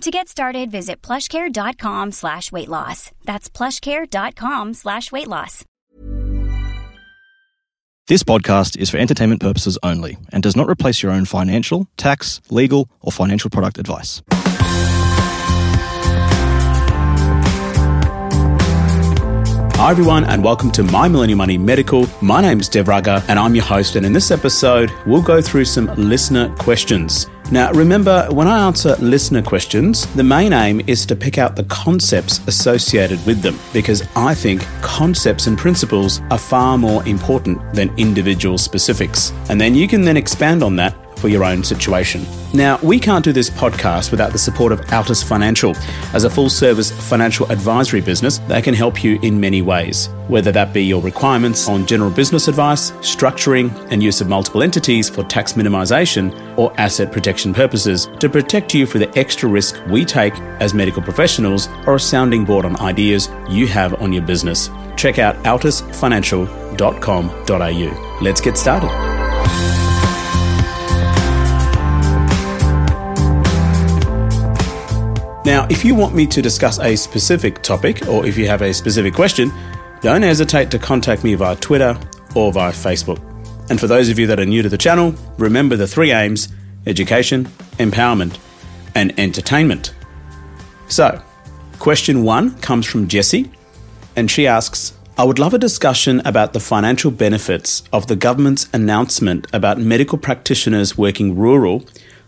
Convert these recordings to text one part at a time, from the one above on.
To get started, visit plushcare.com slash weight loss. That's plushcare.com slash weight loss. This podcast is for entertainment purposes only and does not replace your own financial, tax, legal, or financial product advice. Hi, everyone, and welcome to My Millennial Money Medical. My name is Dev Raga, and I'm your host. And in this episode, we'll go through some listener questions. Now, remember, when I answer listener questions, the main aim is to pick out the concepts associated with them because I think concepts and principles are far more important than individual specifics. And then you can then expand on that for your own situation. Now, we can't do this podcast without the support of Altus Financial. As a full service financial advisory business, they can help you in many ways, whether that be your requirements on general business advice, structuring, and use of multiple entities for tax minimisation or asset protection purposes to protect you for the extra risk we take as medical professionals or a sounding board on ideas you have on your business. Check out altusfinancial.com.au. Let's get started. Now, if you want me to discuss a specific topic or if you have a specific question, don't hesitate to contact me via Twitter or via Facebook. And for those of you that are new to the channel, remember the three aims education, empowerment, and entertainment. So, question one comes from Jessie, and she asks I would love a discussion about the financial benefits of the government's announcement about medical practitioners working rural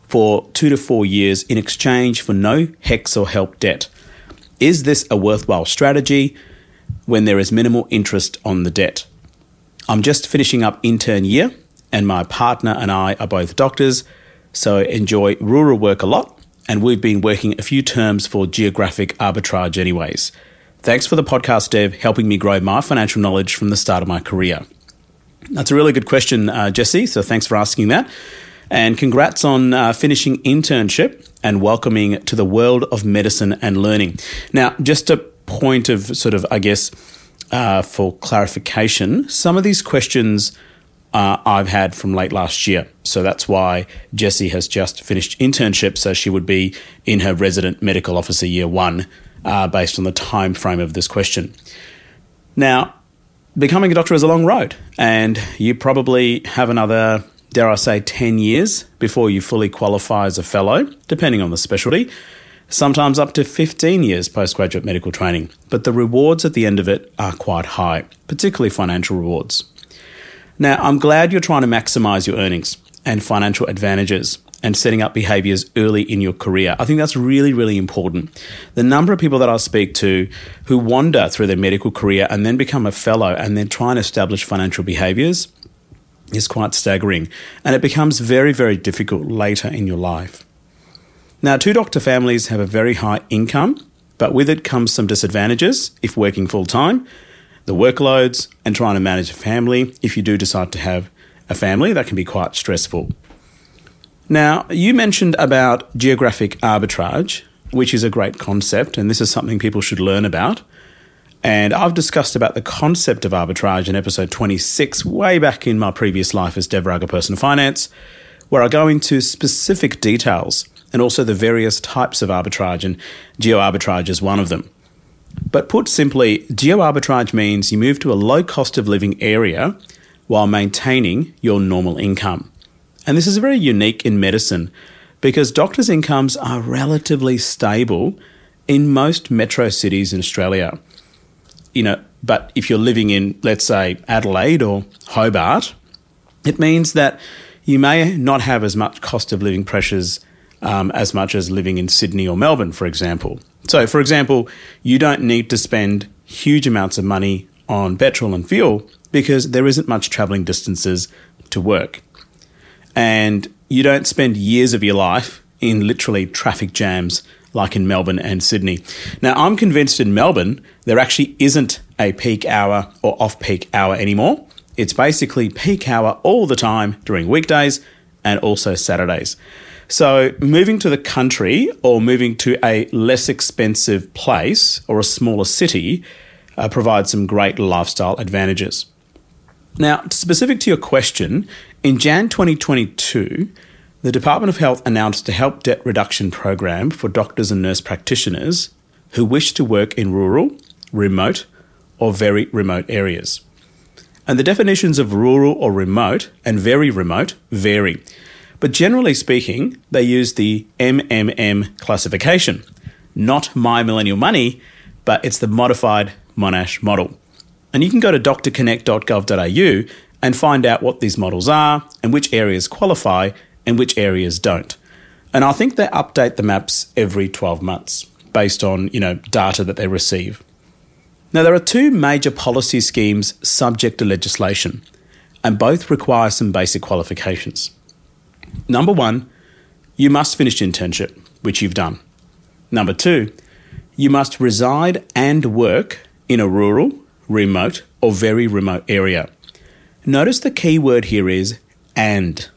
for two to four years in exchange for no HECS or HELP debt. Is this a worthwhile strategy when there is minimal interest on the debt? I'm just finishing up intern year, and my partner and I are both doctors, so enjoy rural work a lot, and we've been working a few terms for geographic arbitrage, anyways. Thanks for the podcast, Dev, helping me grow my financial knowledge from the start of my career. That's a really good question, uh, Jesse, so thanks for asking that. And congrats on uh, finishing internship and welcoming to the world of medicine and learning. Now, just a point of sort of, I guess, uh, for clarification, some of these questions uh, I've had from late last year. So that's why Jessie has just finished internship, so she would be in her resident medical officer year one, uh, based on the time frame of this question. Now, becoming a doctor is a long road, and you probably have another dare I say, 10 years before you fully qualify as a fellow, depending on the specialty, sometimes up to 15 years postgraduate medical training. But the rewards at the end of it are quite high, particularly financial rewards. Now, I'm glad you're trying to maximize your earnings and financial advantages and setting up behaviors early in your career. I think that's really, really important. The number of people that I speak to who wander through their medical career and then become a fellow and then try and establish financial behaviors is quite staggering, and it becomes very, very difficult later in your life. Now, two doctor families have a very high income, but with it comes some disadvantages if working full time, the workloads, and trying to manage a family if you do decide to have a family. That can be quite stressful. Now, you mentioned about geographic arbitrage, which is a great concept, and this is something people should learn about. And I've discussed about the concept of arbitrage in episode 26, way back in my previous life as Dev Raga Personal Finance, where I go into specific details and also the various types of arbitrage, and geo arbitrage is one of them. But put simply, geo arbitrage means you move to a low cost of living area while maintaining your normal income. And this is very unique in medicine because doctors' incomes are relatively stable in most metro cities in Australia you know, but if you're living in, let's say, Adelaide or Hobart, it means that you may not have as much cost of living pressures um, as much as living in Sydney or Melbourne, for example. So, for example, you don't need to spend huge amounts of money on petrol and fuel because there isn't much travelling distances to work. And you don't spend years of your life in literally traffic jams like in Melbourne and Sydney. Now, I'm convinced in Melbourne there actually isn't a peak hour or off peak hour anymore. It's basically peak hour all the time during weekdays and also Saturdays. So, moving to the country or moving to a less expensive place or a smaller city uh, provides some great lifestyle advantages. Now, specific to your question, in Jan 2022, the Department of Health announced a help debt reduction program for doctors and nurse practitioners who wish to work in rural, remote, or very remote areas. And the definitions of rural or remote and very remote vary. But generally speaking, they use the MMM classification, not My Millennial Money, but it's the modified Monash model. And you can go to drconnect.gov.au and find out what these models are and which areas qualify and which areas don't. And I think they update the maps every 12 months based on, you know, data that they receive. Now there are two major policy schemes subject to legislation, and both require some basic qualifications. Number 1, you must finish internship, which you've done. Number 2, you must reside and work in a rural, remote, or very remote area. Notice the key word here is and.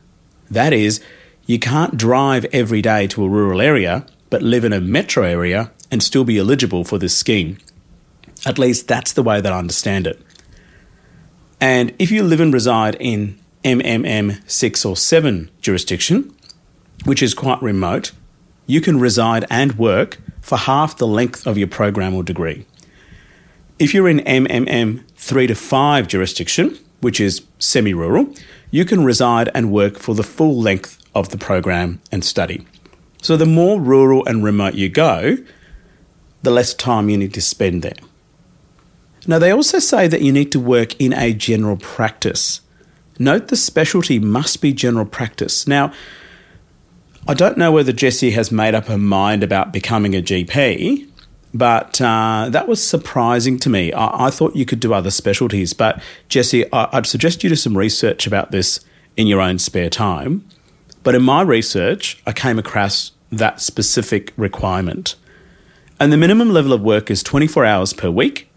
That is, you can't drive every day to a rural area, but live in a metro area and still be eligible for this scheme. At least that's the way that I understand it. And if you live and reside in MMM 6 or 7 jurisdiction, which is quite remote, you can reside and work for half the length of your program or degree. If you're in MMM 3 to 5 jurisdiction, which is semi rural, you can reside and work for the full length of the program and study. So the more rural and remote you go, the less time you need to spend there. Now, they also say that you need to work in a general practice. Note the specialty must be general practice. Now, I don't know whether Jessie has made up her mind about becoming a GP, but uh, that was surprising to me. I-, I, thought you could do other specialties, but Jesse, I- I'd suggest you do some research about this in your own spare time. But in my research, I came across that specific requirement. And the minimum level of work is 24 hours per week,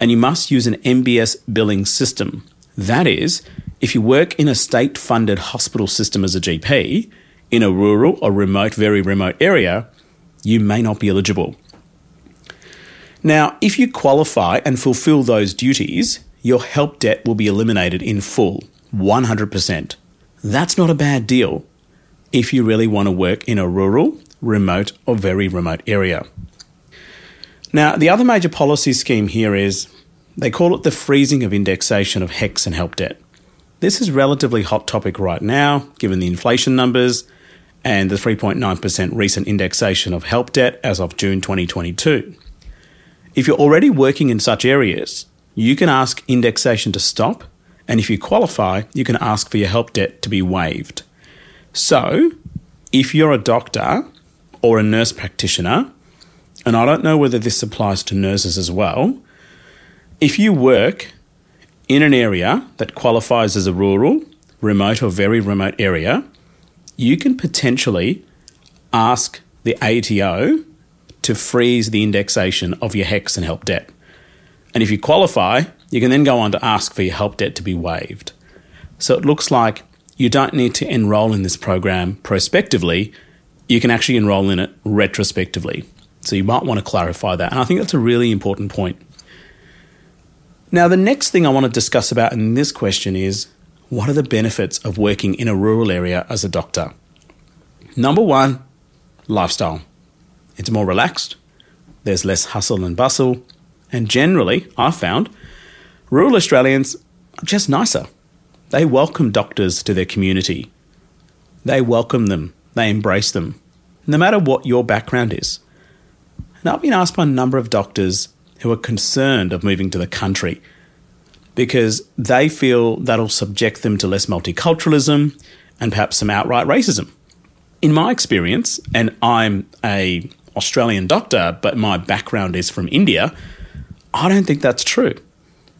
and you must use an MBS billing system. That is, if you work in a state funded hospital system as a GP in a rural or remote, very remote area, you may not be eligible. Now, if you qualify and fulfill those duties, your help debt will be eliminated in full, 100%. That's not a bad deal if you really want to work in a rural, remote, or very remote area. Now, the other major policy scheme here is they call it the freezing of indexation of HECS and help debt. This is relatively hot topic right now, given the inflation numbers and the 3.9% recent indexation of help debt as of June 2022. If you're already working in such areas, you can ask indexation to stop, and if you qualify, you can ask for your help debt to be waived. So, if you're a doctor or a nurse practitioner, and I don't know whether this applies to nurses as well, if you work in an area that qualifies as a rural, remote, or very remote area, you can potentially ask the ATO to freeze the indexation of your HECS and help debt. And if you qualify, you can then go on to ask for your help debt to be waived. So it looks like you don't need to enroll in this program prospectively, you can actually enroll in it retrospectively. So you might want to clarify that. And I think that's a really important point. Now, the next thing I want to discuss about in this question is what are the benefits of working in a rural area as a doctor? Number one, lifestyle. It's more relaxed, there's less hustle and bustle, and generally, I've found, rural Australians are just nicer. They welcome doctors to their community. They welcome them, they embrace them, no matter what your background is. And I've been asked by a number of doctors who are concerned of moving to the country because they feel that'll subject them to less multiculturalism and perhaps some outright racism. In my experience, and I'm a Australian doctor, but my background is from India, I don't think that's true.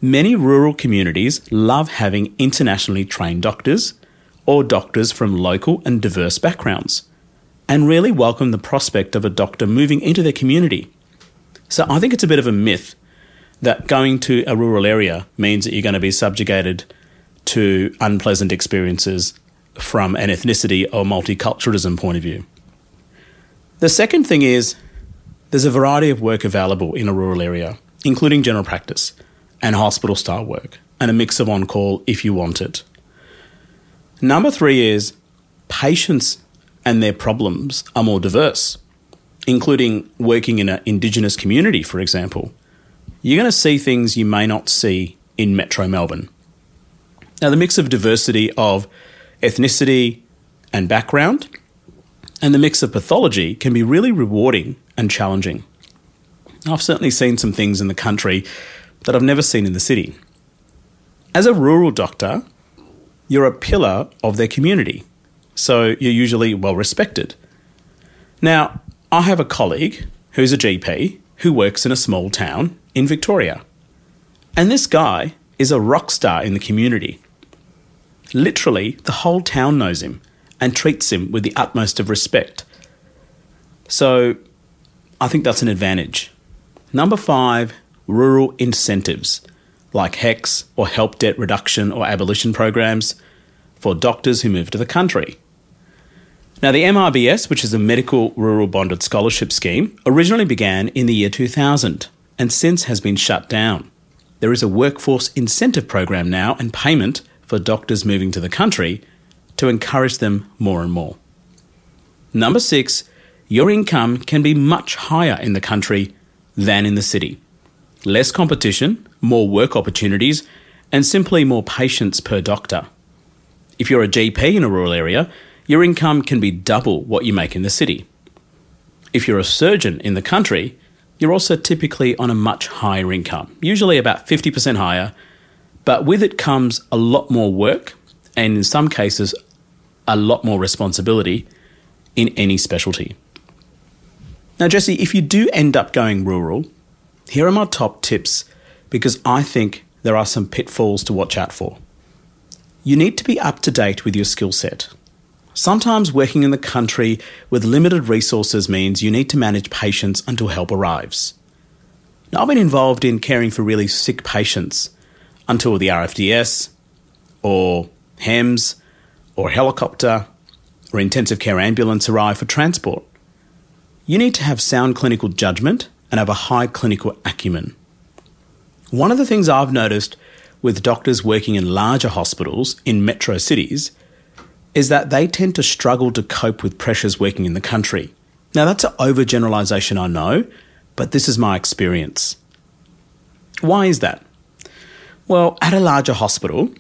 Many rural communities love having internationally trained doctors or doctors from local and diverse backgrounds and really welcome the prospect of a doctor moving into their community. So I think it's a bit of a myth that going to a rural area means that you're going to be subjugated to unpleasant experiences from an ethnicity or multiculturalism point of view. The second thing is there's a variety of work available in a rural area, including general practice and hospital style work, and a mix of on call if you want it. Number three is patients and their problems are more diverse, including working in an Indigenous community, for example. You're going to see things you may not see in Metro Melbourne. Now, the mix of diversity of ethnicity and background and the mix of pathology can be really rewarding and challenging. I've certainly seen some things in the country that I've never seen in the city. As a rural doctor, you're a pillar of their community, so you're usually well respected. Now, I have a colleague who's a GP who works in a small town in Victoria. And this guy is a rock star in the community. Literally, the whole town knows him and treats him with the utmost of respect. So, I think that's an advantage. Number five, rural incentives like HECS or help debt reduction or abolition programs for doctors who move to the country. Now, the MRBS, which is a medical rural bonded scholarship scheme, originally began in the year 2000 and since has been shut down. There is a workforce incentive program now and payment for doctors moving to the country to encourage them more and more. Number six, your income can be much higher in the country than in the city. Less competition, more work opportunities, and simply more patients per doctor. If you're a GP in a rural area, your income can be double what you make in the city. If you're a surgeon in the country, you're also typically on a much higher income, usually about 50% higher, but with it comes a lot more work and in some cases, a lot more responsibility in any specialty. Now, Jesse, if you do end up going rural, here are my top tips because I think there are some pitfalls to watch out for. You need to be up to date with your skill set. Sometimes working in the country with limited resources means you need to manage patients until help arrives. Now, I've been involved in caring for really sick patients until the RFDS or HEMS or helicopter or intensive care ambulance arrive for transport. You need to have sound clinical judgment and have a high clinical acumen. One of the things I've noticed with doctors working in larger hospitals in metro cities is that they tend to struggle to cope with pressures working in the country. Now, that's an overgeneralization, I know, but this is my experience. Why is that? Well, at a larger hospital,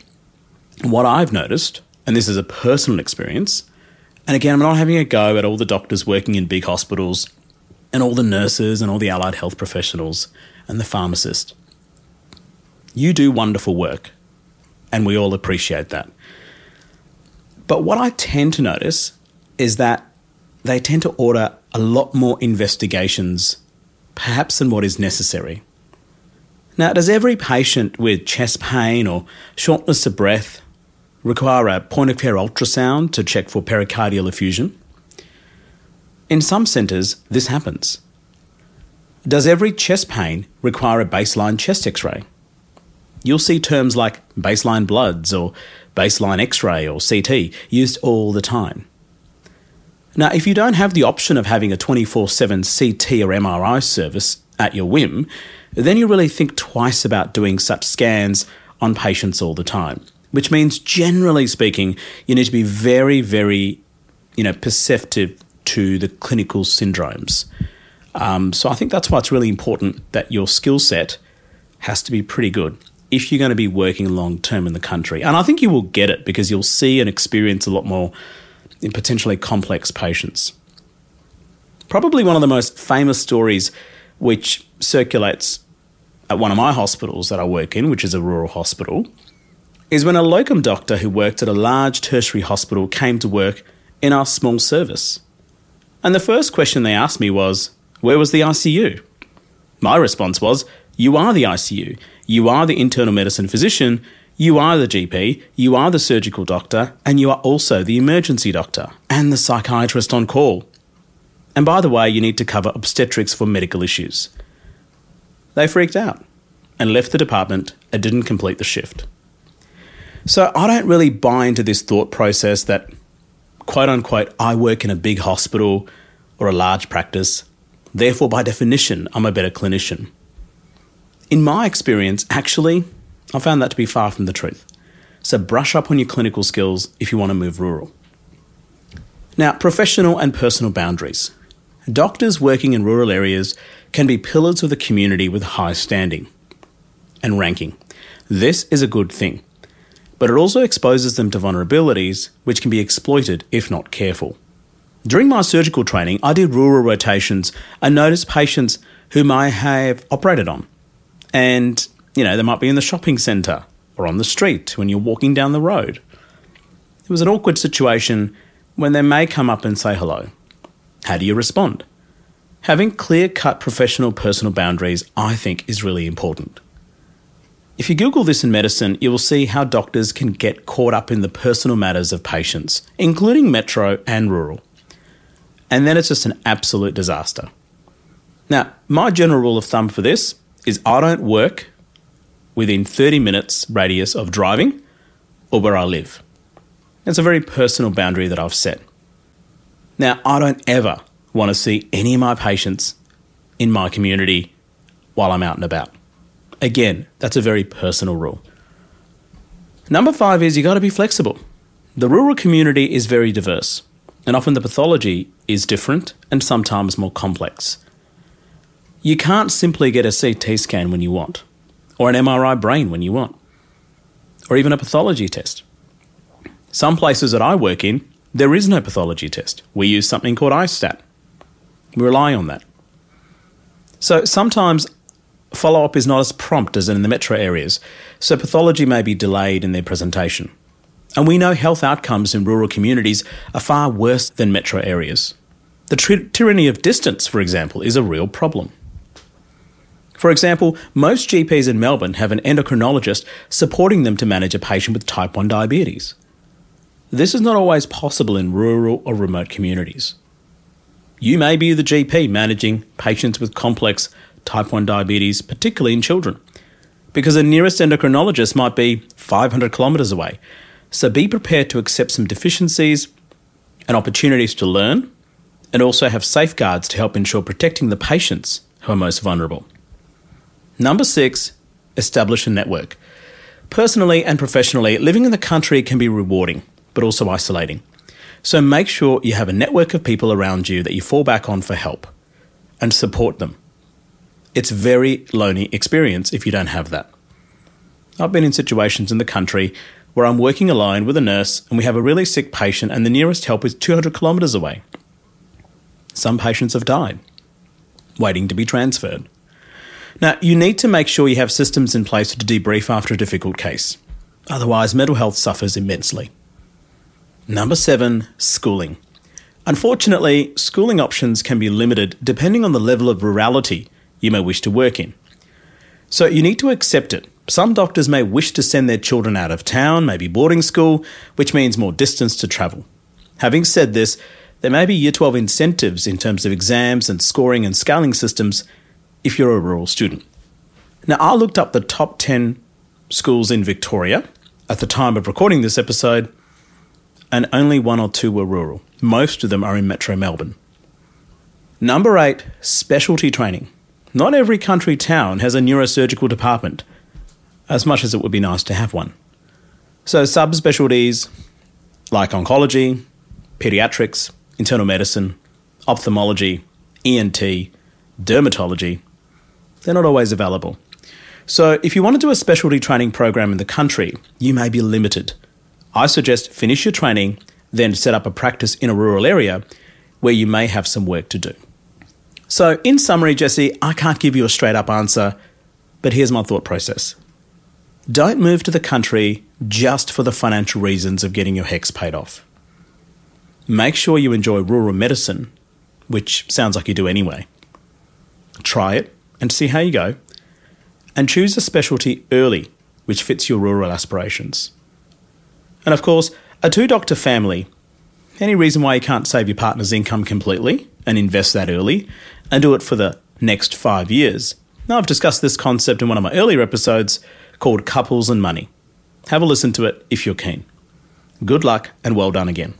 what I've noticed, and this is a personal experience, and again, I'm not having a go at all the doctors working in big hospitals and all the nurses and all the allied health professionals and the pharmacist. You do wonderful work, and we all appreciate that. But what I tend to notice is that they tend to order a lot more investigations, perhaps than what is necessary. Now, does every patient with chest pain or shortness of breath require a point of care ultrasound to check for pericardial effusion? In some centres, this happens. Does every chest pain require a baseline chest x ray? You'll see terms like baseline bloods or baseline x ray or CT used all the time. Now, if you don't have the option of having a 24 7 CT or MRI service at your whim, then you really think twice about doing such scans on patients all the time. Which means, generally speaking, you need to be very, very, you know, perceptive to the clinical syndromes. Um, so I think that's why it's really important that your skill set has to be pretty good if you're going to be working long term in the country. And I think you will get it because you'll see and experience a lot more in potentially complex patients. Probably one of the most famous stories which circulates at one of my hospitals that I work in, which is a rural hospital, is when a locum doctor who worked at a large tertiary hospital came to work in our small service. And the first question they asked me was, Where was the ICU? My response was, You are the ICU. You are the internal medicine physician, you are the GP, you are the surgical doctor, and you are also the emergency doctor and the psychiatrist on call. And by the way, you need to cover obstetrics for medical issues. They freaked out. and left the department and didn't complete the shift. So I don't really buy into this thought process that, quote unquote, I work in a big hospital or a large practice, therefore, by definition, I'm a better clinician. In my experience, actually, I found that to be far from the truth. So brush up on your clinical skills if you want to move rural. Now, professional and personal boundaries. Doctors working in rural areas can be pillars of the community with high standing and ranking. This is a good thing, but it also exposes them to vulnerabilities which can be exploited if not careful. During my surgical training, I did rural rotations and noticed patients whom I have operated on. And, you know, they might be in the shopping centre or on the street when you're walking down the road. It was an awkward situation when they may come up and say hello. How do you respond? Having clear cut professional personal boundaries, I think, is really important. If you Google this in medicine, you will see how doctors can get caught up in the personal matters of patients, including metro and rural. And then it's just an absolute disaster. Now, my general rule of thumb for this is I don't work within 30 minutes radius of driving or where I live. It's a very personal boundary that I've set. Now, I don't ever want to see any of my patients in my community while I'm out and about. Again, that's a very personal rule. Number five is you got to be flexible. The rural community is very diverse, and often the pathology is different and sometimes more complex. You can't simply get a CT scan when you want, or an MRI brain when you want, or even a pathology test. Some places that I work in, there is no pathology test. We use something called iStat. We rely on that. So sometimes follow up is not as prompt as in the metro areas, so pathology may be delayed in their presentation. And we know health outcomes in rural communities are far worse than metro areas. The tyranny of distance, for example, is a real problem. For example, most GPs in Melbourne have an endocrinologist supporting them to manage a patient with type 1 diabetes. This is not always possible in rural or remote communities. You may be the GP managing patients with complex type 1 diabetes, particularly in children, because the nearest endocrinologist might be 500 kilometres away. So be prepared to accept some deficiencies and opportunities to learn, and also have safeguards to help ensure protecting the patients who are most vulnerable. Number six, establish a network. Personally and professionally, living in the country can be rewarding but also isolating. So make sure you have a network of people around you that you fall back on for help and support them. It's very lonely experience if you don't have that. I've been in situations in the country where I'm working alone with a nurse and we have a really sick patient and the nearest help is 200 kilometres away. Some patients have died, waiting to be transferred. Now, you need to make sure you have systems in place to debrief after a difficult case. Otherwise, mental health suffers immensely. Number seven, schooling. Unfortunately, schooling options can be limited depending on the level of rurality you may wish to work in. So you need to accept it. Some doctors may wish to send their children out of town, maybe boarding school, which means more distance to travel. Having said this, there may be Year 12 incentives in terms of exams and scoring and scaling systems if you're a rural student. Now, I looked up the top 10 schools in Victoria at the time of recording this episode, and only one or two were rural. Most of them are in metro Melbourne. Number eight, specialty training. Not every country town has a neurosurgical department, as much as it would be nice to have one. So, subspecialties like oncology, pediatrics, internal medicine, ophthalmology, ENT, dermatology, they're not always available. So, if you want to do a specialty training program in the country, you may be limited I suggest finish your training, then set up a practice in a rural area where you may have some work to do. So, in summary, Jesse, I can't give you a straight up answer, but here's my thought process. Don't move to the country just for the financial reasons of getting your HECS paid off. Make sure you enjoy rural medicine, which sounds like you do anyway. Try it and see how you go, and choose a specialty early which fits your rural aspirations. And of course, a two doctor family. Any reason why you can't save your partner's income completely and invest that early and do it for the next five years Now, I've discussed this concept in one of my earlier episodes called Couples and Money. Have a listen to it if you're keen. Good luck and well done again.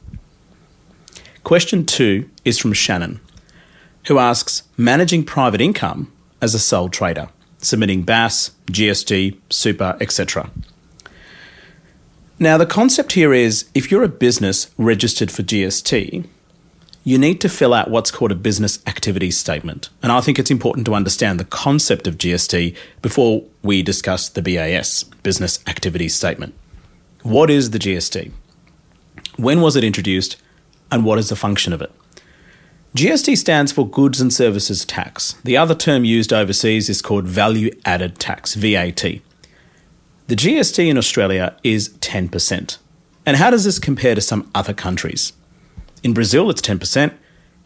Question two is from Shannon, who asks Managing private income as a sole trader, submitting BAS, GST, super, etc. Now, the concept here is if you're a business registered for GST, you need to fill out what's called a business activity statement. And I think it's important to understand the concept of GST before we discuss the BAS, business activity statement. What is the GST? When was it introduced? And what is the function of it? GST stands for Goods and Services Tax. The other term used overseas is called Value Added Tax, VAT. The GST in Australia is 10%. And how does this compare to some other countries? In Brazil, it's 10%,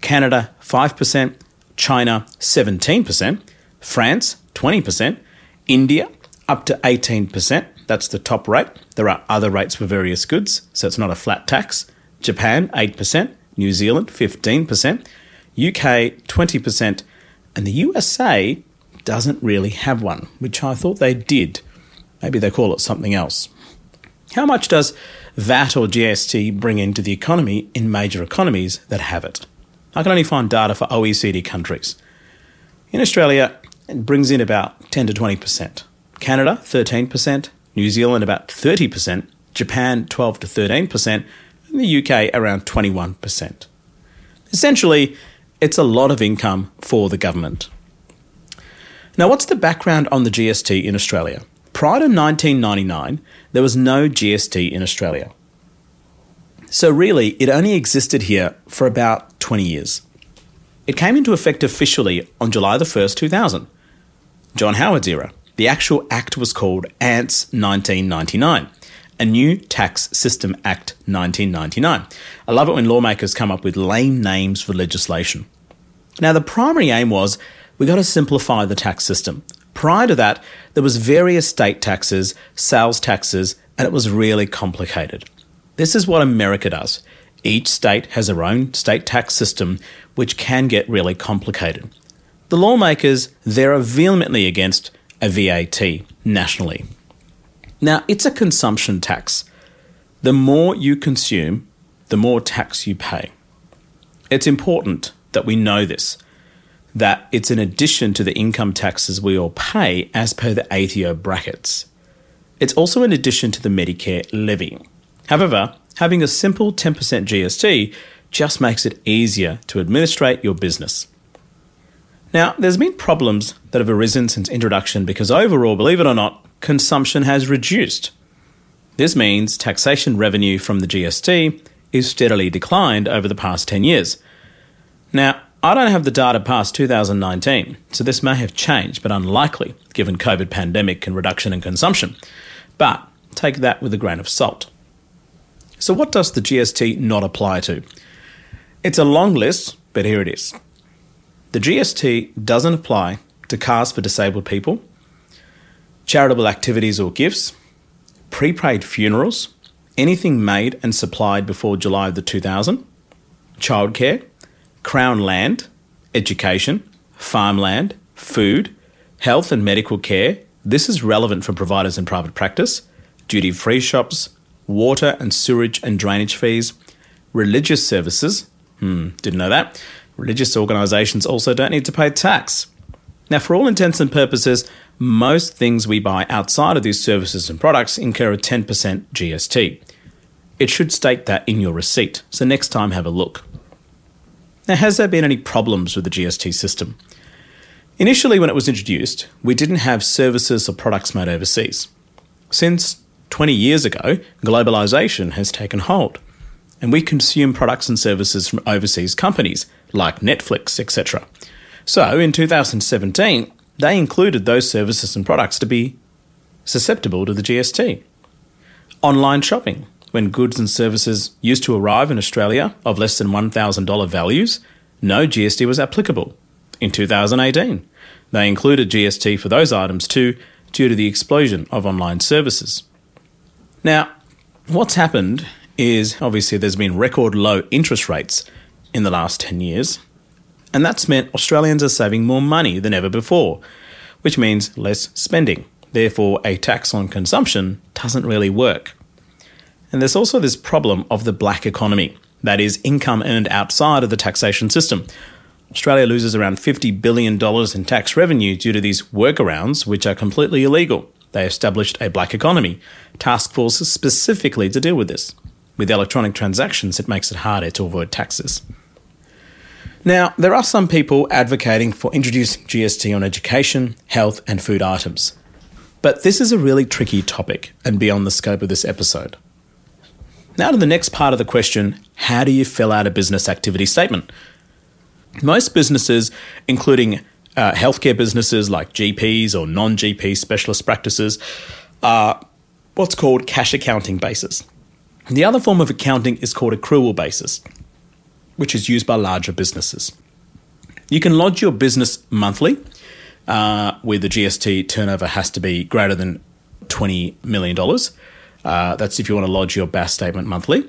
Canada, 5%, China, 17%, France, 20%, India, up to 18%. That's the top rate. There are other rates for various goods, so it's not a flat tax. Japan, 8%, New Zealand, 15%, UK, 20%, and the USA doesn't really have one, which I thought they did. Maybe they call it something else. How much does VAT or GST bring into the economy in major economies that have it? I can only find data for OECD countries. In Australia, it brings in about 10 to 20%. Canada, 13%. New Zealand, about 30%. Japan, 12 to 13%. And the UK, around 21%. Essentially, it's a lot of income for the government. Now, what's the background on the GST in Australia? Prior to 1999, there was no GST in Australia. So, really, it only existed here for about 20 years. It came into effect officially on July the 1st, 2000. John Howard's era. The actual act was called ANTS 1999, a New Tax System Act 1999. I love it when lawmakers come up with lame names for legislation. Now, the primary aim was we got to simplify the tax system. Prior to that, there was various state taxes, sales taxes, and it was really complicated. This is what America does. Each state has their own state tax system, which can get really complicated. The lawmakers, there are vehemently against a VAT nationally. Now, it's a consumption tax. The more you consume, the more tax you pay. It's important that we know this that it's an addition to the income taxes we all pay as per the ATO brackets. It's also an addition to the Medicare levy. However, having a simple 10% GST just makes it easier to administrate your business. Now, there's been problems that have arisen since introduction because overall, believe it or not, consumption has reduced. This means taxation revenue from the GST is steadily declined over the past 10 years. Now, I don't have the data past 2019, so this may have changed, but unlikely given COVID pandemic and reduction in consumption. But take that with a grain of salt. So, what does the GST not apply to? It's a long list, but here it is. The GST doesn't apply to cars for disabled people, charitable activities or gifts, prepaid funerals, anything made and supplied before July of the 2000, childcare, Crown land, education, farmland, food, health and medical care. This is relevant for providers in private practice, duty free shops, water and sewage and drainage fees, religious services. Hmm, didn't know that. Religious organisations also don't need to pay tax. Now, for all intents and purposes, most things we buy outside of these services and products incur a 10% GST. It should state that in your receipt, so next time have a look. Now, has there been any problems with the GST system? Initially, when it was introduced, we didn't have services or products made overseas. Since 20 years ago, globalisation has taken hold, and we consume products and services from overseas companies like Netflix, etc. So, in 2017, they included those services and products to be susceptible to the GST. Online shopping, when goods and services used to arrive in Australia of less than $1,000 values, no GST was applicable. In 2018, they included GST for those items too, due to the explosion of online services. Now, what's happened is obviously there's been record low interest rates in the last 10 years, and that's meant Australians are saving more money than ever before. which means less spending. Therefore, a tax on consumption doesn't really work. And there's also this problem of the black economy, that is, income earned outside of the taxation system. Australia loses around $50 billion in tax revenue due to these workarounds, which are completely illegal. They established a black economy task force specifically to deal with this. With electronic transactions, it makes it harder to avoid taxes. Now, there are some people advocating for introducing GST on education, health, and food items. But this is a really tricky topic and beyond the scope of this episode. Now to the next part of the question how do you fill out a business activity statement? Most businesses, including uh, healthcare businesses like GPs or non GP specialist practices, are what's called cash accounting basis. The other form of accounting is called accrual basis which is used by larger businesses. You can lodge your business monthly, uh, where the GST turnover has to be greater than $20 million. Uh, that's if you want to lodge your BAS statement monthly.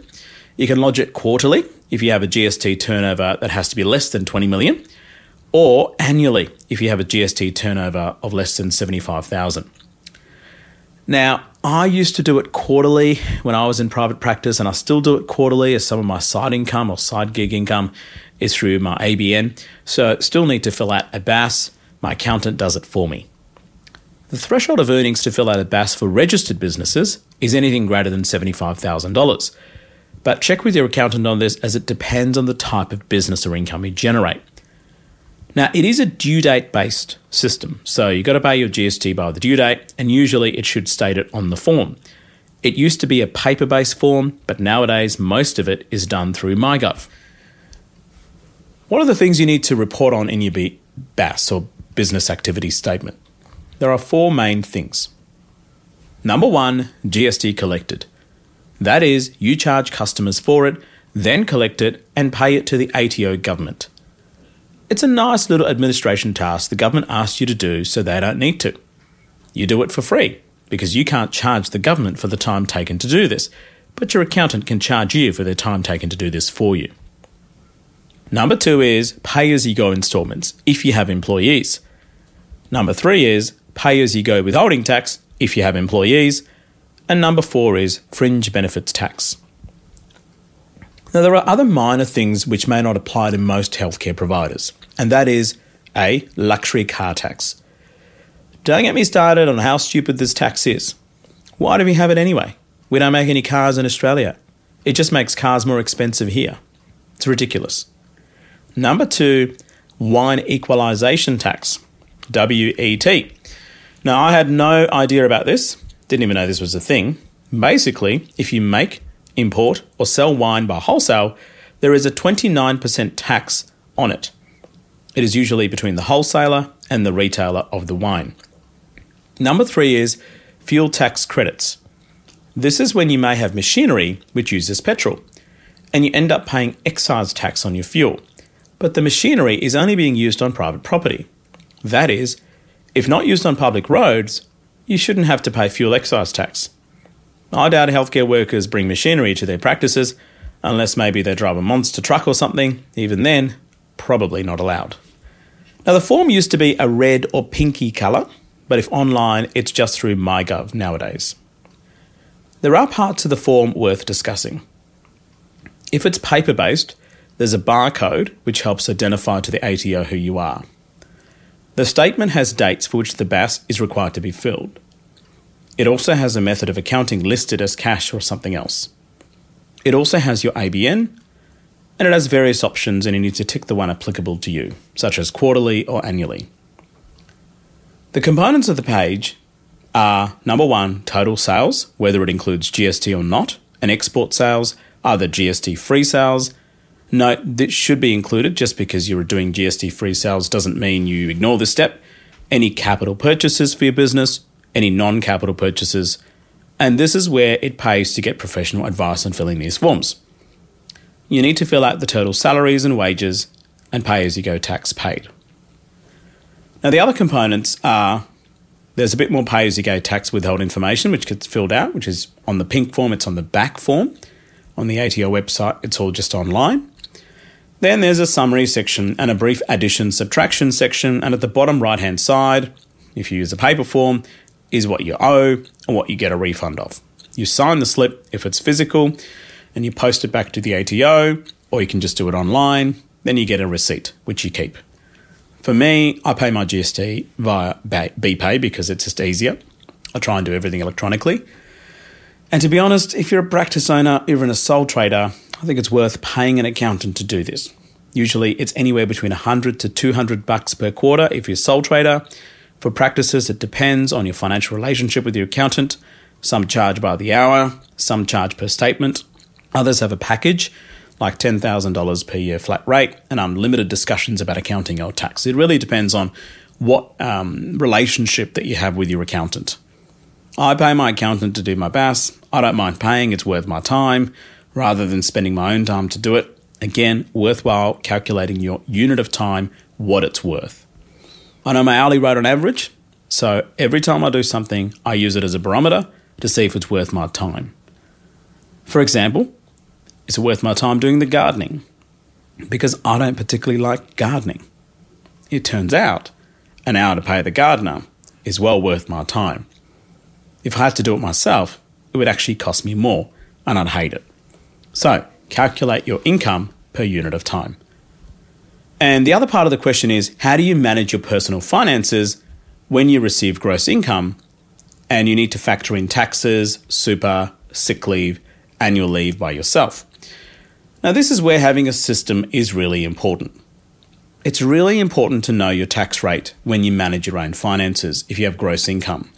You can lodge it quarterly if you have a GST turnover that has to be less than 20 million, or annually if you have a GST turnover of less than 75,000. Now, I used to do it quarterly when I was in private practice, and I still do it quarterly as some of my side income or side gig income is through my ABN. So, still need to fill out a BAS. My accountant does it for me. The threshold of earnings to fill out a BAS for registered businesses is anything greater than $75,000. But check with your accountant on this as it depends on the type of business or income you generate. Now, it is a due date based system, so you've got to pay your GST by the due date, and usually it should state it on the form. It used to be a paper based form, but nowadays most of it is done through MyGov. What are the things you need to report on in your BAS or business activity statement? There are four main things. Number one, GST collected. That is, you charge customers for it, then collect it and pay it to the ATO government. It's a nice little administration task the government asks you to do so they don't need to. You do it for free because you can't charge the government for the time taken to do this, but your accountant can charge you for the time taken to do this for you. Number two is pay as you go installments if you have employees. Number three is pay as you go withholding tax if you have employees. And number four is fringe benefits tax. Now, there are other minor things which may not apply to most healthcare providers, and that is A. Luxury car tax. Don't get me started on how stupid this tax is. Why do we have it anyway? We don't make any cars in Australia. It just makes cars more expensive here. It's ridiculous. Number two, wine equalisation tax, WET. Now, I had no idea about this, didn't even know this was a thing. Basically, if you make import, or sell wine by wholesale, there is a 29% tax on it. It is usually between the wholesaler and the retailer of the wine. Number three is fuel tax credits. This is when you may have machinery which uses petrol, and you end up paying excise tax on your fuel. But the machinery is only being used on private property. That is, if not used on public roads, you shouldn't have to pay fuel excise tax. I doubt healthcare workers bring machinery to their practices, unless maybe they drive a monster truck or something. Even then, probably not allowed. Now, the form used to be a red or pinky colour, but if online, it's just through MyGov nowadays. There are parts of the form worth discussing. If it's paper based, there's a barcode which helps identify to the ATO who you are. The statement has dates for which the BAS is required to be filled. It also has a method of accounting listed as cash or something else. It also has your ABN, and it has various options, and you need to tick the one applicable to you, such as quarterly or annually. The components of the page are number one, total sales, whether it includes GST or not, and export sales, either GST free sales. Note this should be included just because you're doing GST free sales doesn't mean you ignore this step. Any capital purchases for your business, any non capital purchases, and this is where it pays to get professional advice on filling these forms. You need to fill out the total salaries and wages and pay as you go tax paid. Now, the other components are there's a bit more pay as you go tax withheld information, which gets filled out, which is on the pink form, it's on the back form. On the ATO website, it's all just online. Then there's a summary section and a brief addition subtraction section, and at the bottom right hand side, if you use a paper form, is what you owe and what you get a refund of. You sign the slip if it's physical and you post it back to the ATO, or you can just do it online. Then you get a receipt, which you keep. For me, I pay my GST via BPay because it's just easier. I try and do everything electronically. And to be honest, if you're a practice owner, even a sole trader, I think it's worth paying an accountant to do this. Usually it's anywhere between 100 to 200 bucks per quarter if you're a sole trader. For practices, it depends on your financial relationship with your accountant. Some charge by the hour, some charge per statement. Others have a package like $10,000 per year flat rate and unlimited discussions about accounting or tax. It really depends on what um, relationship that you have with your accountant. I pay my accountant to do my BAS. I don't mind paying, it's worth my time rather than spending my own time to do it. Again, worthwhile calculating your unit of time, what it's worth. I know my hourly rate on average, so every time I do something, I use it as a barometer to see if it's worth my time. For example, is it worth my time doing the gardening? Because I don't particularly like gardening. It turns out an hour to pay the gardener is well worth my time. If I had to do it myself, it would actually cost me more and I'd hate it. So, calculate your income per unit of time. And the other part of the question is how do you manage your personal finances when you receive gross income and you need to factor in taxes, super, sick leave, annual leave by yourself? Now, this is where having a system is really important. It's really important to know your tax rate when you manage your own finances if you have gross income.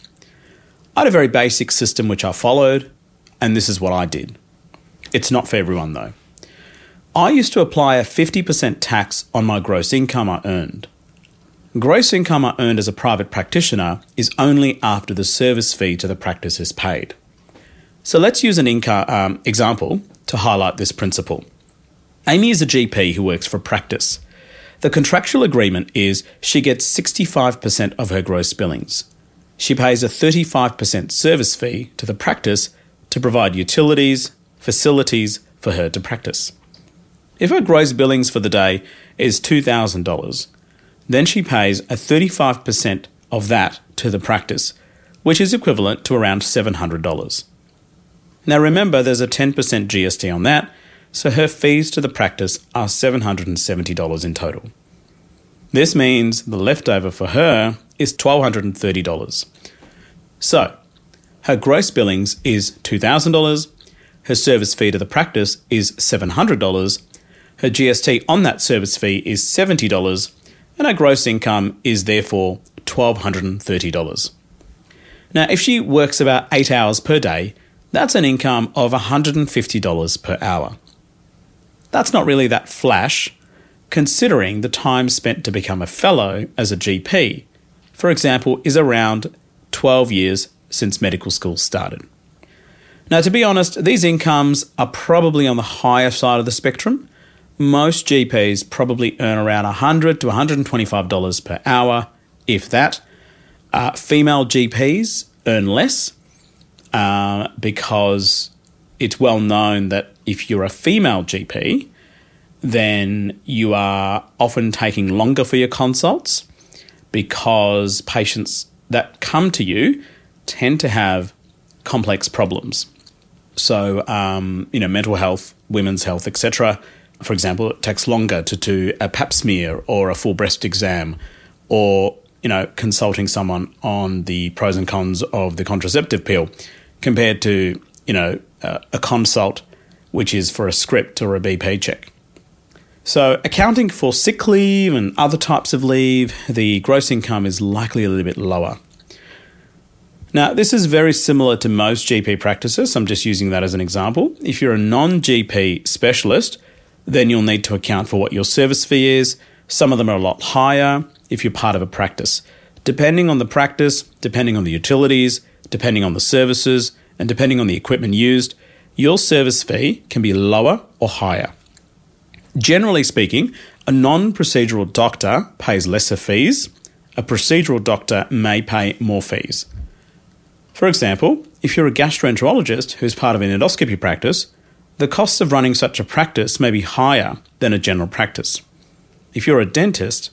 I had a very basic system which I followed, and this is what I did. It's not for everyone though. I used to apply a 50% tax on my gross income I earned. Gross income I earned as a private practitioner is only after the service fee to the practice is paid. So let's use an income um, example to highlight this principle. Amy is a GP who works for practice. The contractual agreement is she gets 65% of her gross billings. She pays a 35% service fee to the practice to provide utilities, facilities for her to practice. If her gross billings for the day is $2,000, then she pays a 35% of that to the practice, which is equivalent to around $700. Now remember, there's a 10% GST on that, so her fees to the practice are $770 in total. This means the leftover for her is $1,230. So, her gross billings is $2,000, her service fee to the practice is $700, her GST on that service fee is $70, and her gross income is therefore $1,230. Now, if she works about 8 hours per day, that's an income of $150 per hour. That's not really that flash, considering the time spent to become a fellow as a GP, for example, is around 12 years since medical school started. Now, to be honest, these incomes are probably on the higher side of the spectrum. Most GPs probably earn around 100 to $125 per hour, if that. Uh, female GPs earn less uh, because it's well known that if you're a female GP, then you are often taking longer for your consults because patients that come to you tend to have complex problems. So, um, you know, mental health, women's health, etc. For example, it takes longer to do a pap smear or a full breast exam or, you know, consulting someone on the pros and cons of the contraceptive pill compared to, you know, uh, a consult which is for a script or a BP check. So, accounting for sick leave and other types of leave, the gross income is likely a little bit lower. Now, this is very similar to most GP practices. I'm just using that as an example. If you're a non GP specialist, then you'll need to account for what your service fee is. Some of them are a lot higher if you're part of a practice. Depending on the practice, depending on the utilities, depending on the services, and depending on the equipment used, your service fee can be lower or higher. Generally speaking, a non procedural doctor pays lesser fees, a procedural doctor may pay more fees. For example, if you're a gastroenterologist who's part of an endoscopy practice, the costs of running such a practice may be higher than a general practice. If you're a dentist,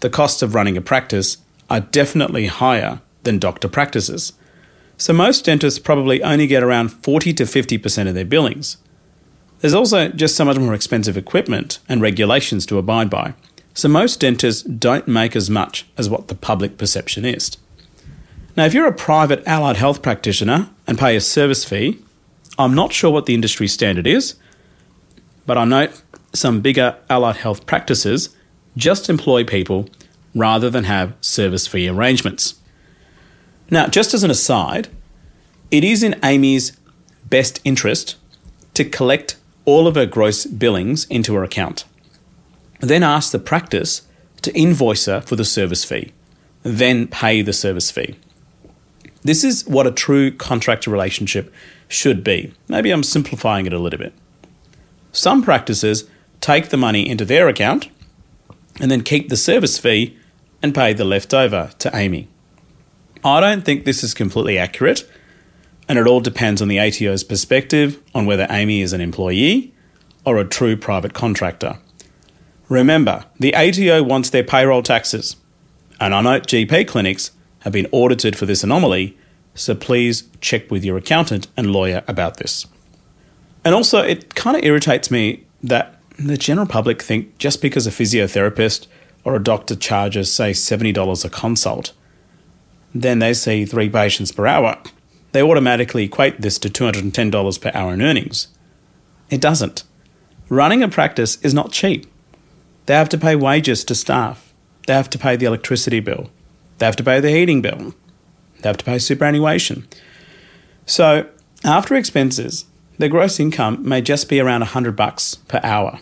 the costs of running a practice are definitely higher than doctor practices. So most dentists probably only get around 40 to 50% of their billings. There's also just so much more expensive equipment and regulations to abide by. So most dentists don't make as much as what the public perception is. Now, if you're a private allied health practitioner and pay a service fee, I'm not sure what the industry standard is, but I note some bigger allied health practices just employ people rather than have service fee arrangements. Now, just as an aside, it is in Amy's best interest to collect all of her gross billings into her account, then ask the practice to invoice her for the service fee, then pay the service fee. This is what a true contractor relationship should be. Maybe I'm simplifying it a little bit. Some practices take the money into their account and then keep the service fee and pay the leftover to Amy. I don't think this is completely accurate, and it all depends on the ATO's perspective on whether Amy is an employee or a true private contractor. Remember, the ATO wants their payroll taxes, and I know GP clinics have been audited for this anomaly, so please check with your accountant and lawyer about this. And also, it kind of irritates me that the general public think just because a physiotherapist or a doctor charges, say, $70 a consult, then they see three patients per hour, they automatically equate this to $210 per hour in earnings. It doesn't. Running a practice is not cheap. They have to pay wages to staff, they have to pay the electricity bill, they have to pay the heating bill. They have to pay superannuation. So, after expenses, their gross income may just be around 100 bucks per hour.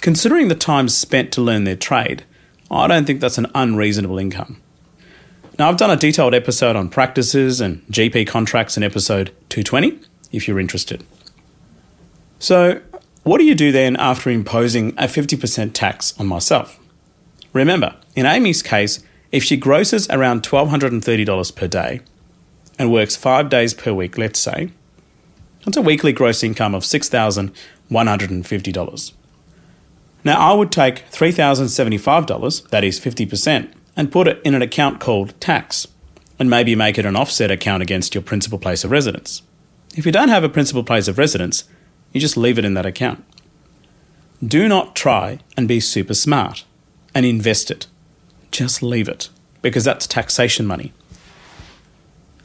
Considering the time spent to learn their trade, I don't think that's an unreasonable income. Now, I've done a detailed episode on practices and GP contracts in episode 220, if you're interested. So, what do you do then after imposing a 50% tax on myself? Remember, in Amy's case, if she grosses around $1,230 per day and works five days per week, let's say, that's a weekly gross income of $6,150. Now, I would take $3,075, that is 50%, and put it in an account called tax, and maybe make it an offset account against your principal place of residence. If you don't have a principal place of residence, you just leave it in that account. Do not try and be super smart and invest it just leave it because that's taxation money.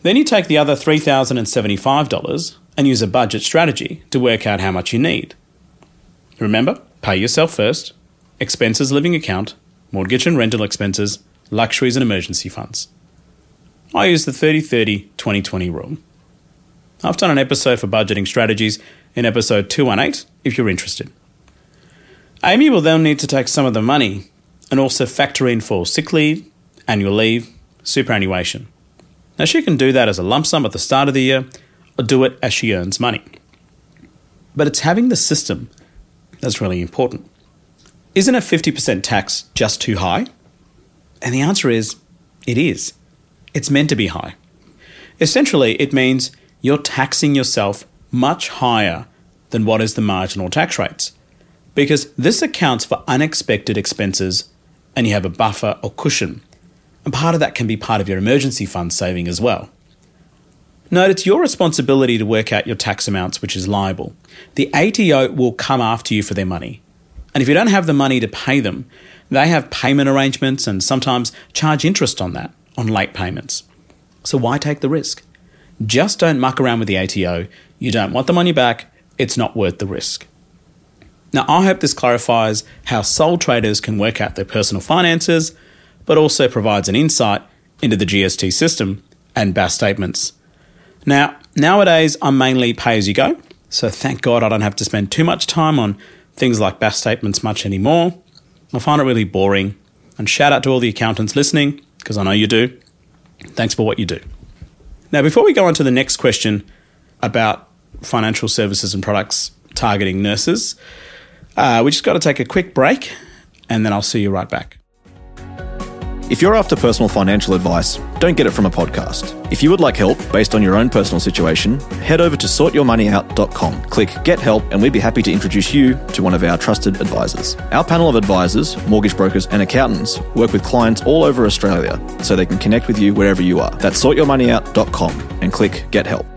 Then you take the other $3,075 and use a budget strategy to work out how much you need. Remember, pay yourself first, expenses living account, mortgage and rental expenses, luxuries and emergency funds. I use the 30 30 20 20 rule. I've done an episode for budgeting strategies in episode 218 if you're interested. Amy will then need to take some of the money and also factor in for sick leave, annual leave, superannuation. Now, she can do that as a lump sum at the start of the year or do it as she earns money. But it's having the system that's really important. Isn't a 50% tax just too high? And the answer is it is. It's meant to be high. Essentially, it means you're taxing yourself much higher than what is the marginal tax rates, because this accounts for unexpected expenses and you have a buffer or cushion. And part of that can be part of your emergency fund saving as well. Note it's your responsibility to work out your tax amounts, which is liable. The ATO will come after you for their money. And if you don't have the money to pay them, they have payment arrangements and sometimes charge interest on that, on late payments. So why take the risk? Just don't muck around with the ATO. You don't want the money back, it's not worth the risk. Now, I hope this clarifies how sole traders can work out their personal finances, but also provides an insight into the GST system and BAS statements. Now, nowadays, I'm mainly pay as you go, so thank God I don't have to spend too much time on things like BAS statements much anymore. I find it really boring. And shout out to all the accountants listening, because I know you do. Thanks for what you do. Now, before we go on to the next question about financial services and products targeting nurses, uh, we just got to take a quick break and then I'll see you right back. If you're after personal financial advice, don't get it from a podcast. If you would like help based on your own personal situation, head over to sortyourmoneyout.com. Click Get Help, and we'd be happy to introduce you to one of our trusted advisors. Our panel of advisors, mortgage brokers, and accountants work with clients all over Australia so they can connect with you wherever you are. That's sortyourmoneyout.com and click Get Help.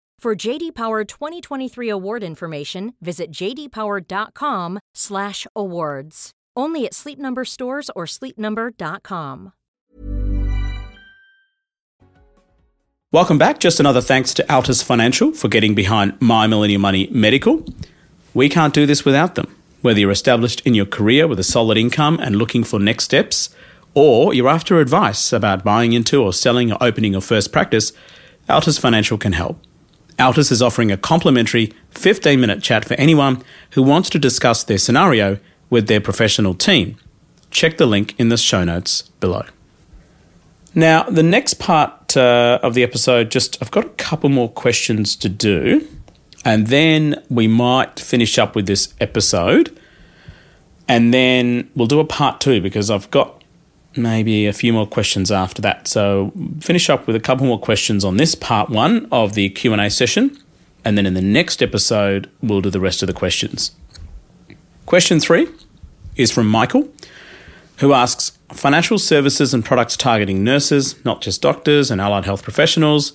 For JD Power 2023 award information, visit jdpower.com/awards. Only at Sleep Number stores or sleepnumber.com. Welcome back. Just another thanks to Altus Financial for getting behind My Millennial Money Medical. We can't do this without them. Whether you're established in your career with a solid income and looking for next steps, or you're after advice about buying into or selling or opening your first practice, Altus Financial can help. Altus is offering a complimentary 15 minute chat for anyone who wants to discuss their scenario with their professional team. Check the link in the show notes below. Now, the next part uh, of the episode, just I've got a couple more questions to do, and then we might finish up with this episode. And then we'll do a part two because I've got maybe a few more questions after that. So finish up with a couple more questions on this part one of the Q&A session. And then in the next episode, we'll do the rest of the questions. Question three is from Michael, who asks Financial services and products targeting nurses, not just doctors and allied health professionals.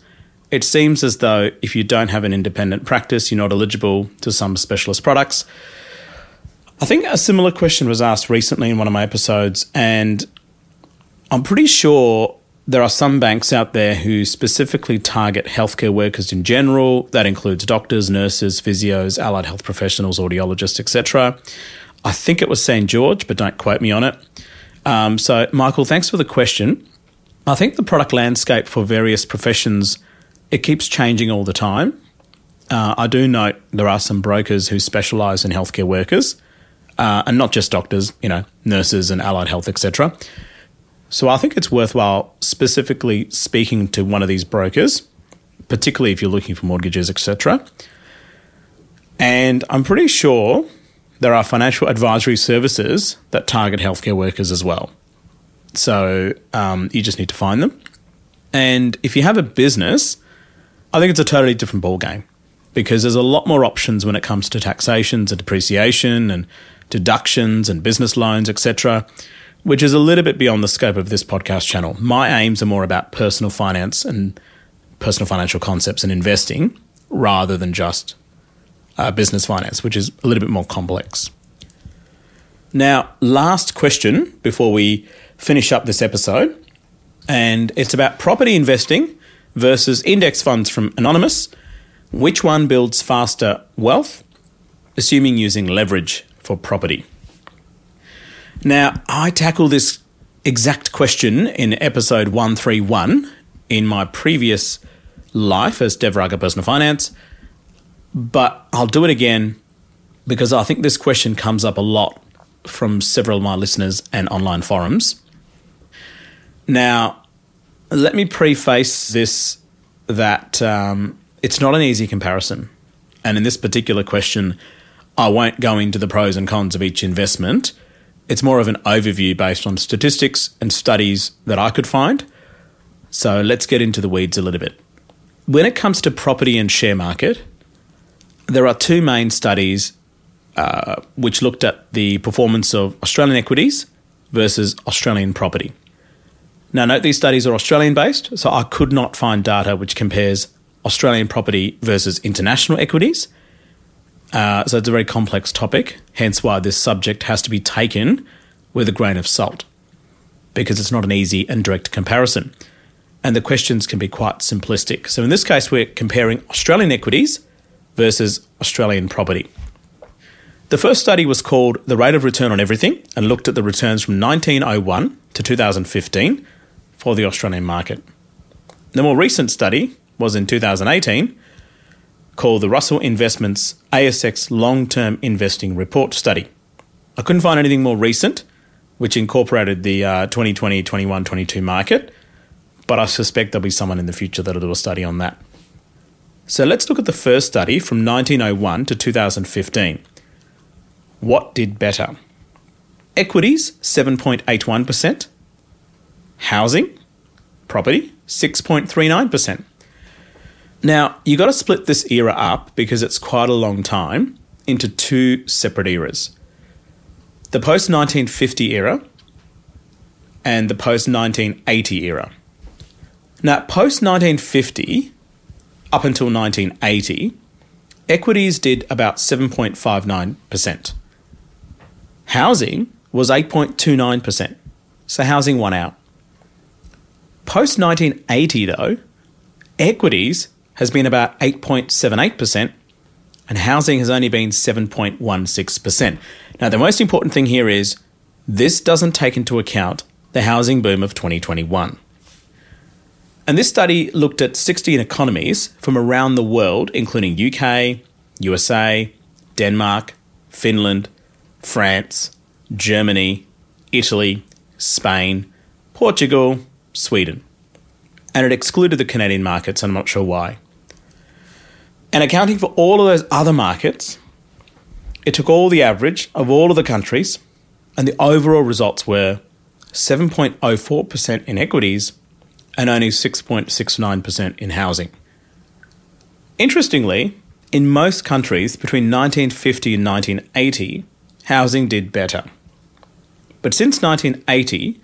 It seems as though if you don't have an independent practice, you're not eligible to some specialist products. I think a similar question was asked recently in one of my episodes, and I'm pretty sure there are some banks out there who specifically target healthcare workers in general. That includes doctors, nurses, physios, allied health professionals, audiologists, etc. I think it was St. George, but don't quote me on it. Um, so, Michael, thanks for the question. I think the product landscape for various professions it keeps changing all the time. Uh, I do note there are some brokers who specialise in healthcare workers, uh, and not just doctors, you know, nurses and allied health, etc. So I think it's worthwhile specifically speaking to one of these brokers, particularly if you're looking for mortgages, etc. And I'm pretty sure there are financial advisory services that target healthcare workers as well. So um, you just need to find them. And if you have a business, I think it's a totally different ballgame because there's a lot more options when it comes to taxations and depreciation and deductions and business loans, etc which is a little bit beyond the scope of this podcast channel. My aims are more about personal finance and personal financial concepts and investing rather than just uh, business finance, which is a little bit more complex. Now, last question before we finish up this episode, and it's about property investing versus index funds from Anonymous. Which one builds faster wealth, assuming using leverage for property? Now, I tackle this exact question in episode 131 in my previous life as Dev Raga Personal Finance, but I'll do it again because I think this question comes up a lot from several of my listeners and online forums. Now, let me preface this that um, it's not an easy comparison. And in this particular question, I won't go into the pros and cons of each investment it's more of an overview based on statistics and studies that I could find. So let's get into the weeds a little bit. When it comes to property and share market, there are two main studies uh, which looked at the performance of Australian equities versus Australian property. Now, note these studies are Australian based, so I could not find data which compares Australian property versus international equities. Uh, so it's a very complex topic, hence why this subject has to be taken with a grain of salt, because it's not an easy and direct comparison. And the questions can be quite simplistic. So in this case, we're comparing Australian equities versus Australian property. The first study was called The Rate of Return on Everything and looked at the returns from 1901 to 2015 for the Australian market. The more recent study was in 2018 called the Russell Investments ASX Long Term Investing Report Study. I couldn't find anything more recent which incorporated the uh, 2020, 21, 22 market, but I suspect there'll be someone in the future that'll do a study on that. So let's look at the first study from 1901 to 2015. What did better? Equities, 7.81%. Housing, property, 6.39%. Now, you've got to split this era up because it's quite a long time into two separate eras the post 1950 era and the post 1980 era. Now, post 1950 up until 1980, equities did about 7.59%. Housing was 8.29%. So housing won out. Post 1980, though, equities has been about 8.78%, and housing has only been 7.16%. Now, the most important thing here is this doesn't take into account the housing boom of 2021. And this study looked at 16 economies from around the world, including UK, USA, Denmark, Finland, France, Germany, Italy, Spain, Portugal, Sweden. And it excluded the Canadian markets, I'm not sure why. And accounting for all of those other markets, it took all the average of all of the countries, and the overall results were 7.04% in equities and only 6.69% in housing. Interestingly, in most countries between 1950 and 1980, housing did better. But since 1980,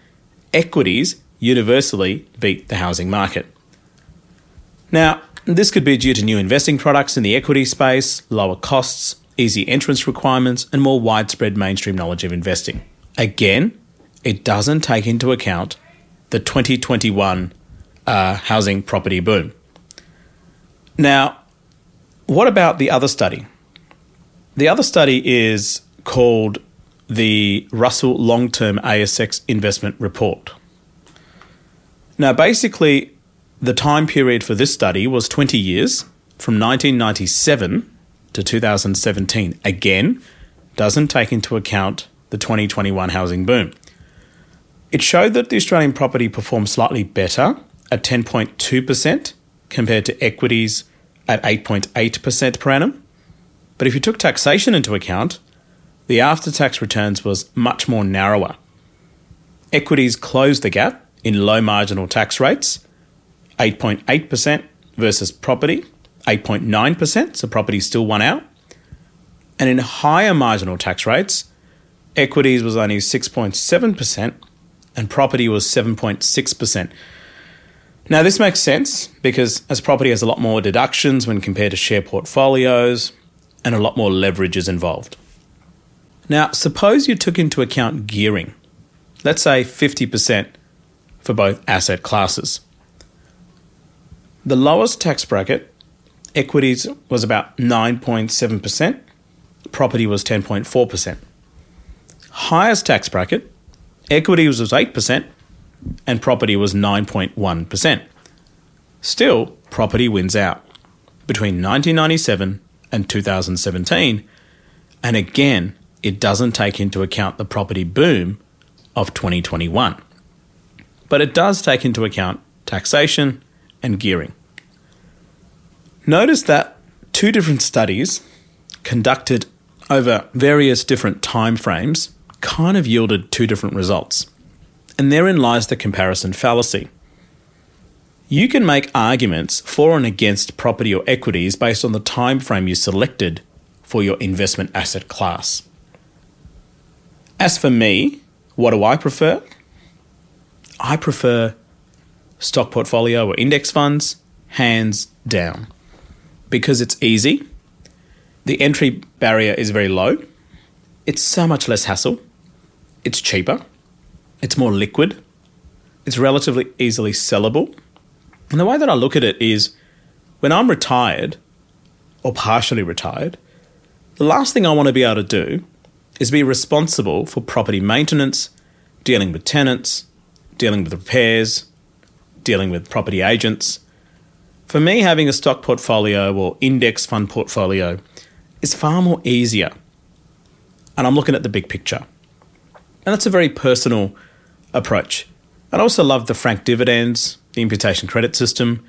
equities universally beat the housing market. Now, this could be due to new investing products in the equity space, lower costs, easy entrance requirements, and more widespread mainstream knowledge of investing. Again, it doesn't take into account the 2021 uh, housing property boom. Now, what about the other study? The other study is called the Russell Long Term ASX Investment Report. Now, basically, the time period for this study was 20 years from 1997 to 2017. Again, doesn't take into account the 2021 housing boom. It showed that the Australian property performed slightly better at 10.2% compared to equities at 8.8% per annum. But if you took taxation into account, the after tax returns was much more narrower. Equities closed the gap in low marginal tax rates, 8.8% versus property, 8.9%, so property still won out. And in higher marginal tax rates, equities was only 6.7% and property was 7.6%. Now, this makes sense because as property has a lot more deductions when compared to share portfolios and a lot more leverage is involved. Now, suppose you took into account gearing, let's say 50% for both asset classes. The lowest tax bracket, equities was about 9.7%, property was 10.4%. Highest tax bracket, equities was 8%, and property was 9.1%. Still, property wins out between 1997 and 2017, and again, it doesn't take into account the property boom of 2021. But it does take into account taxation and gearing. Notice that two different studies conducted over various different time frames kind of yielded two different results and therein lies the comparison fallacy. You can make arguments for and against property or equities based on the time frame you selected for your investment asset class. As for me, What do I prefer? I prefer stock portfolio or index funds, hands down, because it's easy. The entry barrier is very low. It's so much less hassle. It's cheaper. It's more liquid. It's relatively easily sellable. And the way that I look at it is when I'm retired or partially retired, the last thing I want to be able to do is be responsible for property maintenance, dealing with tenants, dealing with repairs, dealing with property agents. For me, having a stock portfolio or index fund portfolio is far more easier. And I'm looking at the big picture. And that's a very personal approach. I also love the frank dividends, the imputation credit system,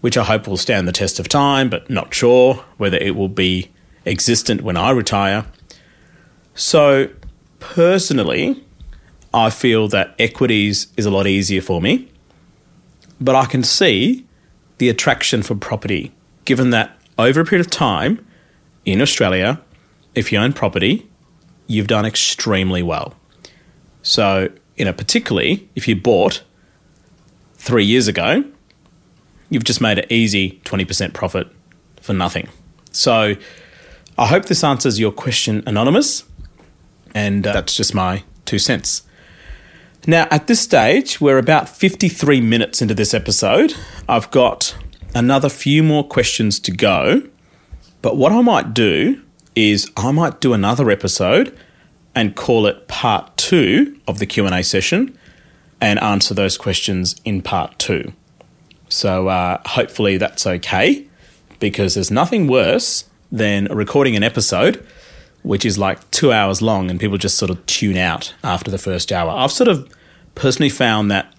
which I hope will stand the test of time, but not sure whether it will be existent when I retire. So, personally, I feel that equities is a lot easier for me, but I can see the attraction for property, given that over a period of time in Australia, if you own property, you've done extremely well. So, you know, particularly if you bought three years ago, you've just made an easy 20% profit for nothing. So, I hope this answers your question, Anonymous. And uh, that's just my two cents. Now, at this stage, we're about 53 minutes into this episode. I've got another few more questions to go. But what I might do is I might do another episode and call it part 2 of the Q&A session and answer those questions in part 2. So uh, hopefully that's okay because there's nothing worse than recording an episode which is like two hours long, and people just sort of tune out after the first hour. I've sort of personally found that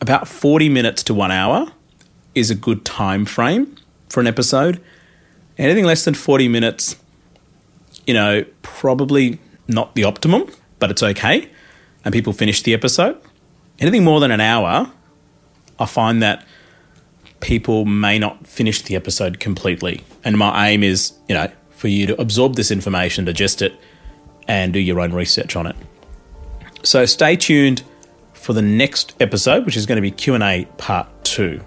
about 40 minutes to one hour is a good time frame for an episode. Anything less than 40 minutes, you know, probably not the optimum, but it's okay. And people finish the episode. Anything more than an hour, I find that people may not finish the episode completely. And my aim is, you know, for you to absorb this information, digest it, and do your own research on it. So stay tuned for the next episode, which is going to be Q&A part 2.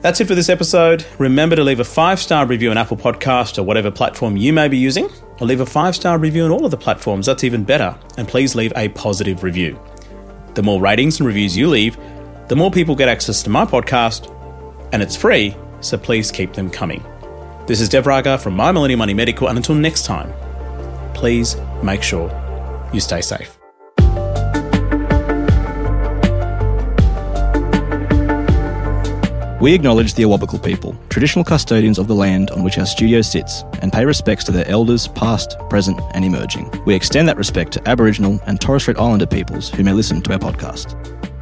That's it for this episode. Remember to leave a five-star review on Apple Podcast or whatever platform you may be using, or leave a five-star review on all of the platforms. That's even better. And please leave a positive review. The more ratings and reviews you leave, the more people get access to my podcast, and it's free, so please keep them coming. This is Dev Raga from My Millennial Money Medical, and until next time, please make sure you stay safe. We acknowledge the Awabakal people, traditional custodians of the land on which our studio sits, and pay respects to their elders, past, present, and emerging. We extend that respect to Aboriginal and Torres Strait Islander peoples who may listen to our podcast.